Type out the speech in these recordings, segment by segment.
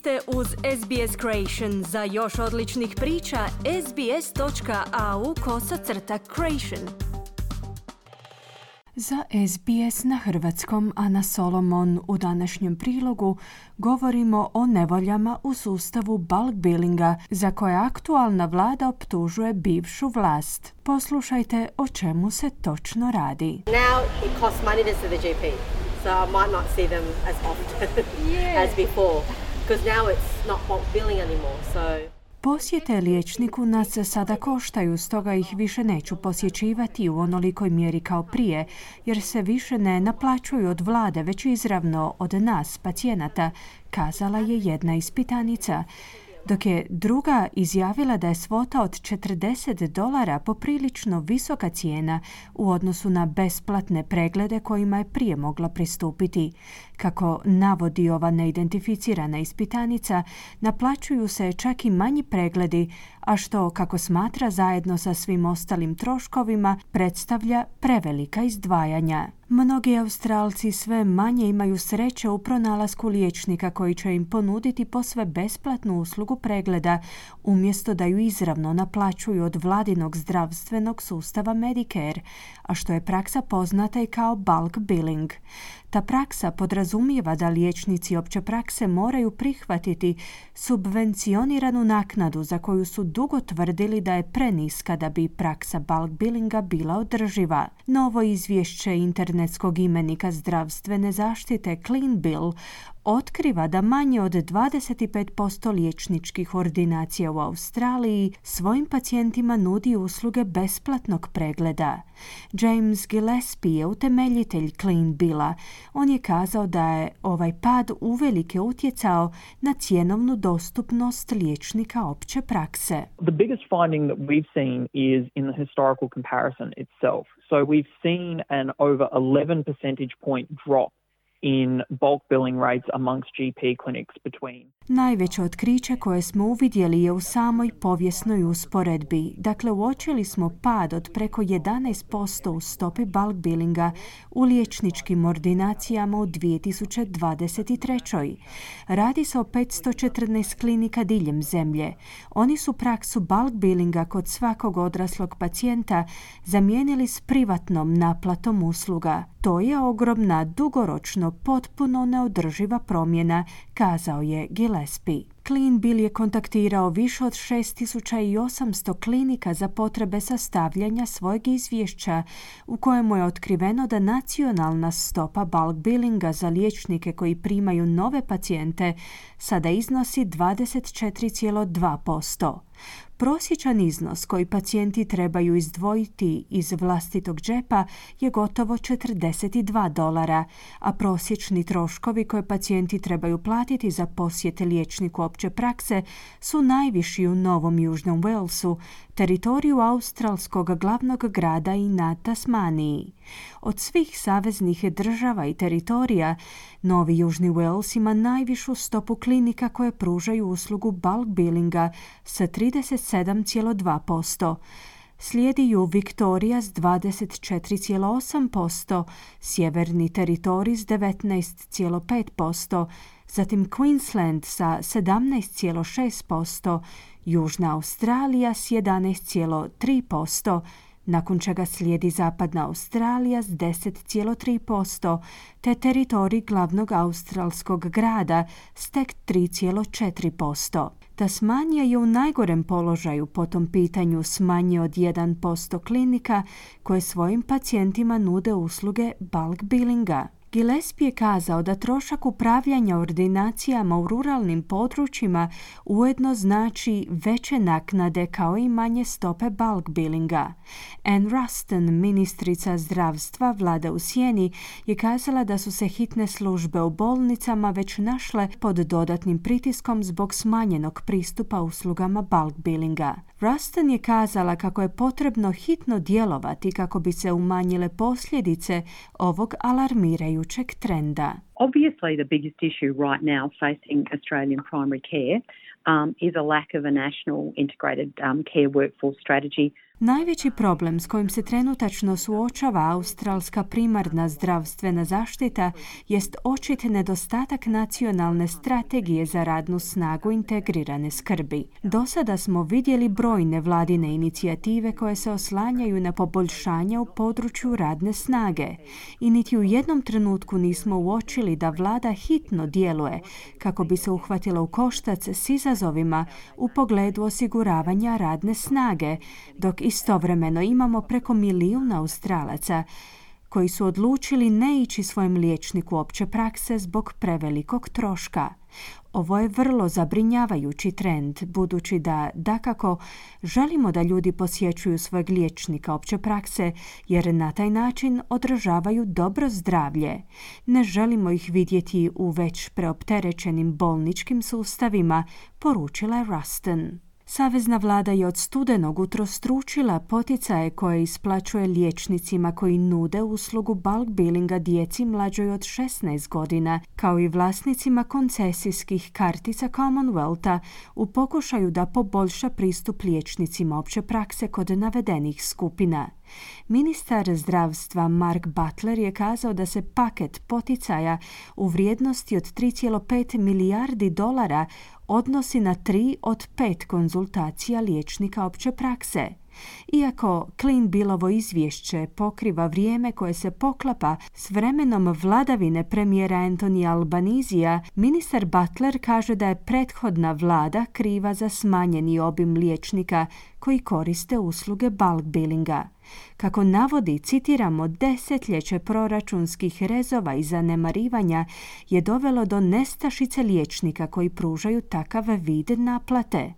ste uz SBS Creation. Za još odličnih priča, sbs.au kosacrta creation. Za SBS na hrvatskom Ana Solomon u današnjem prilogu govorimo o nevoljama u sustavu bulk billinga za koje aktualna vlada optužuje bivšu vlast. Poslušajte o čemu se točno radi. Now it costs money to see the GP, so I might not see them as often Yeah. as before now it's not bulk billing anymore. So Posjete liječniku nas sada koštaju, stoga ih više neću posjećivati u onolikoj mjeri kao prije, jer se više ne naplaćuju od vlade, već izravno od nas, pacijenata, kazala je jedna ispitanica. Dok je druga izjavila da je svota od 40 dolara poprilično visoka cijena u odnosu na besplatne preglede kojima je prije mogla pristupiti. Kako navodi ova neidentificirana ispitanica, naplaćuju se čak i manji pregledi, a što, kako smatra zajedno sa svim ostalim troškovima, predstavlja prevelika izdvajanja. Mnogi Australci sve manje imaju sreće u pronalasku liječnika koji će im ponuditi posve besplatnu uslugu pregleda, umjesto da ju izravno naplaćuju od vladinog zdravstvenog sustava Medicare, a što je praksa poznata i kao bulk billing. Ta praksa podrazumijeva da liječnici opće prakse moraju prihvatiti subvencioniranu naknadu za koju su dugo tvrdili da je preniska da bi praksa bulk billinga bila održiva. Novo izvješće internetskog imenika zdravstvene zaštite Clean Bill otkriva da manje od 25% liječničkih ordinacija u Australiji svojim pacijentima nudi usluge besplatnog pregleda. James Gillespie je utemeljitelj Clean Billa. On je kazao da je ovaj pad uvelike utjecao na cjenovnu dostupnost liječnika opće prakse. The biggest finding that we've seen is in the historical comparison itself. So we've seen an over 11 percentage point drop in bulk billing rates amongst GP clinics between Najveće otkriće koje smo uvidjeli je u samoj povijesnoj usporedbi. Dakle, uočili smo pad od preko 11% u stopi bulk billinga u liječničkim ordinacijama u 2023. Radi se o 514 klinika diljem zemlje. Oni su praksu bulk billinga kod svakog odraslog pacijenta zamijenili s privatnom naplatom usluga. To je ogromna, dugoročno, potpuno neodrživa promjena, kazao je Gillespie. Clean Bill je kontaktirao više od 6800 klinika za potrebe sastavljanja svojeg izvješća u kojemu je otkriveno da nacionalna stopa bulk billinga za liječnike koji primaju nove pacijente sada iznosi 24,2%. Prosječan iznos koji pacijenti trebaju izdvojiti iz vlastitog džepa je gotovo 42 dolara, a prosječni troškovi koje pacijenti trebaju platiti za posjete liječniku opće prakse su najviši u Novom Južnom Walesu, teritoriju australskog glavnog grada i na Tasmaniji. Od svih saveznih država i teritorija, Novi Južni Wales ima najvišu stopu klinika koje pružaju uslugu bulk billinga sa 37,2%. Slijedi ju Viktorija s 24,8%, Sjeverni teritorij s 19,5%, zatim Queensland sa 17,6%, Južna Australija s 11,3%, nakon čega slijedi Zapadna Australija s 10,3%, te teritorij glavnog australskog grada s tek 3,4%. Tasmanija je u najgorem položaju po tom pitanju s manje od 1% klinika koje svojim pacijentima nude usluge bulk billinga. Gillespie je kazao da trošak upravljanja ordinacijama u ruralnim područjima ujedno znači veće naknade kao i manje stope bulk billinga. Anne Ruston, ministrica zdravstva vlada u Sjeni, je kazala da su se hitne službe u bolnicama već našle pod dodatnim pritiskom zbog smanjenog pristupa uslugama bulk billinga. Ruston je kazala kako je potrebno hitno djelovati kako bi se umanjile posljedice ovog trenda. Obviously, the biggest issue right now facing Australian primary care um, is a lack of a national integrated um, care workforce strategy Najveći problem s kojim se trenutačno suočava australska primarna zdravstvena zaštita jest očit nedostatak nacionalne strategije za radnu snagu integrirane skrbi. Do sada smo vidjeli brojne vladine inicijative koje se oslanjaju na poboljšanje u području radne snage i niti u jednom trenutku nismo uočili da vlada hitno djeluje kako bi se uhvatila u koštac s izazovima u pogledu osiguravanja radne snage, dok istovremeno imamo preko milijuna Australaca koji su odlučili ne ići svojem liječniku opće prakse zbog prevelikog troška. Ovo je vrlo zabrinjavajući trend, budući da, dakako, želimo da ljudi posjećuju svojeg liječnika opće prakse, jer na taj način održavaju dobro zdravlje. Ne želimo ih vidjeti u već preopterećenim bolničkim sustavima, poručila je Ruston. Savezna vlada je od studenog utrostručila poticaje koje isplaćuje liječnicima koji nude uslugu bulk billinga djeci mlađoj od 16 godina, kao i vlasnicima koncesijskih kartica Commonwealtha u pokušaju da poboljša pristup liječnicima opće prakse kod navedenih skupina. Ministar zdravstva Mark Butler je kazao da se paket poticaja u vrijednosti od 3,5 milijardi dolara odnosi na tri od pet konzultacija liječnika opće prakse. Iako Clean Billovo izvješće pokriva vrijeme koje se poklapa s vremenom vladavine premijera Antonija Albanizija, ministar Butler kaže da je prethodna vlada kriva za smanjeni obim liječnika koji koriste usluge bulk billinga. Kako navodi, citiramo, desetljeće proračunskih rezova i zanemarivanja je dovelo do nestašice liječnika koji pružaju takav vid naplate.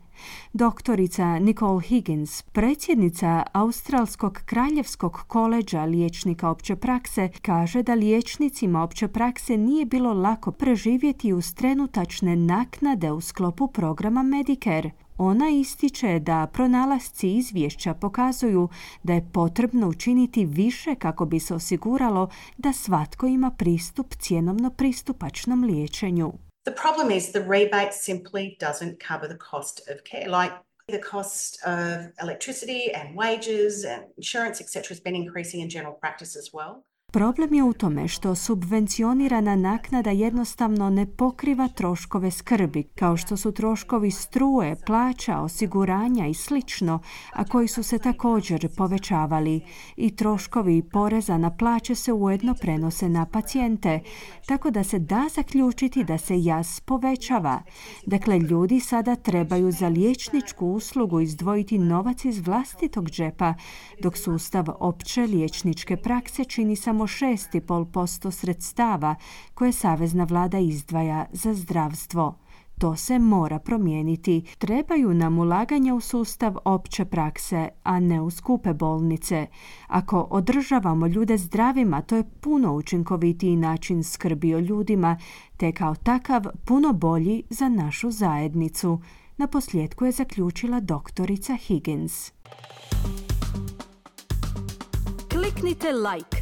Doktorica Nicole Higgins, predsjednica Australskog kraljevskog koleđa liječnika opće prakse, kaže da liječnicima opće prakse nije bilo lako preživjeti uz trenutačne naknade u sklopu programa Medicare. Ona ističe da pronalasci izvješća pokazuju da je potrebno učiniti više kako bi se osiguralo da svatko ima pristup cjenovno pristupačnom liječenju. The problem is the rebate simply doesn't cover the cost of care. Like the cost of electricity and wages and insurance, etc., has been increasing in general practice as well. Problem je u tome što subvencionirana naknada jednostavno ne pokriva troškove skrbi, kao što su troškovi struje, plaća, osiguranja i slično, a koji su se također povećavali. I troškovi poreza na plaće se ujedno prenose na pacijente, tako da se da zaključiti da se jaz povećava. Dakle, ljudi sada trebaju za liječničku uslugu izdvojiti novac iz vlastitog džepa, dok sustav opće liječničke prakse čini samo samo 6,5% sredstava koje Savezna vlada izdvaja za zdravstvo. To se mora promijeniti. Trebaju nam ulaganja u sustav opće prakse, a ne u skupe bolnice. Ako održavamo ljude zdravima, to je puno učinkovitiji način skrbi o ljudima, te kao takav puno bolji za našu zajednicu. Na posljedku je zaključila doktorica Higgins. Kliknite like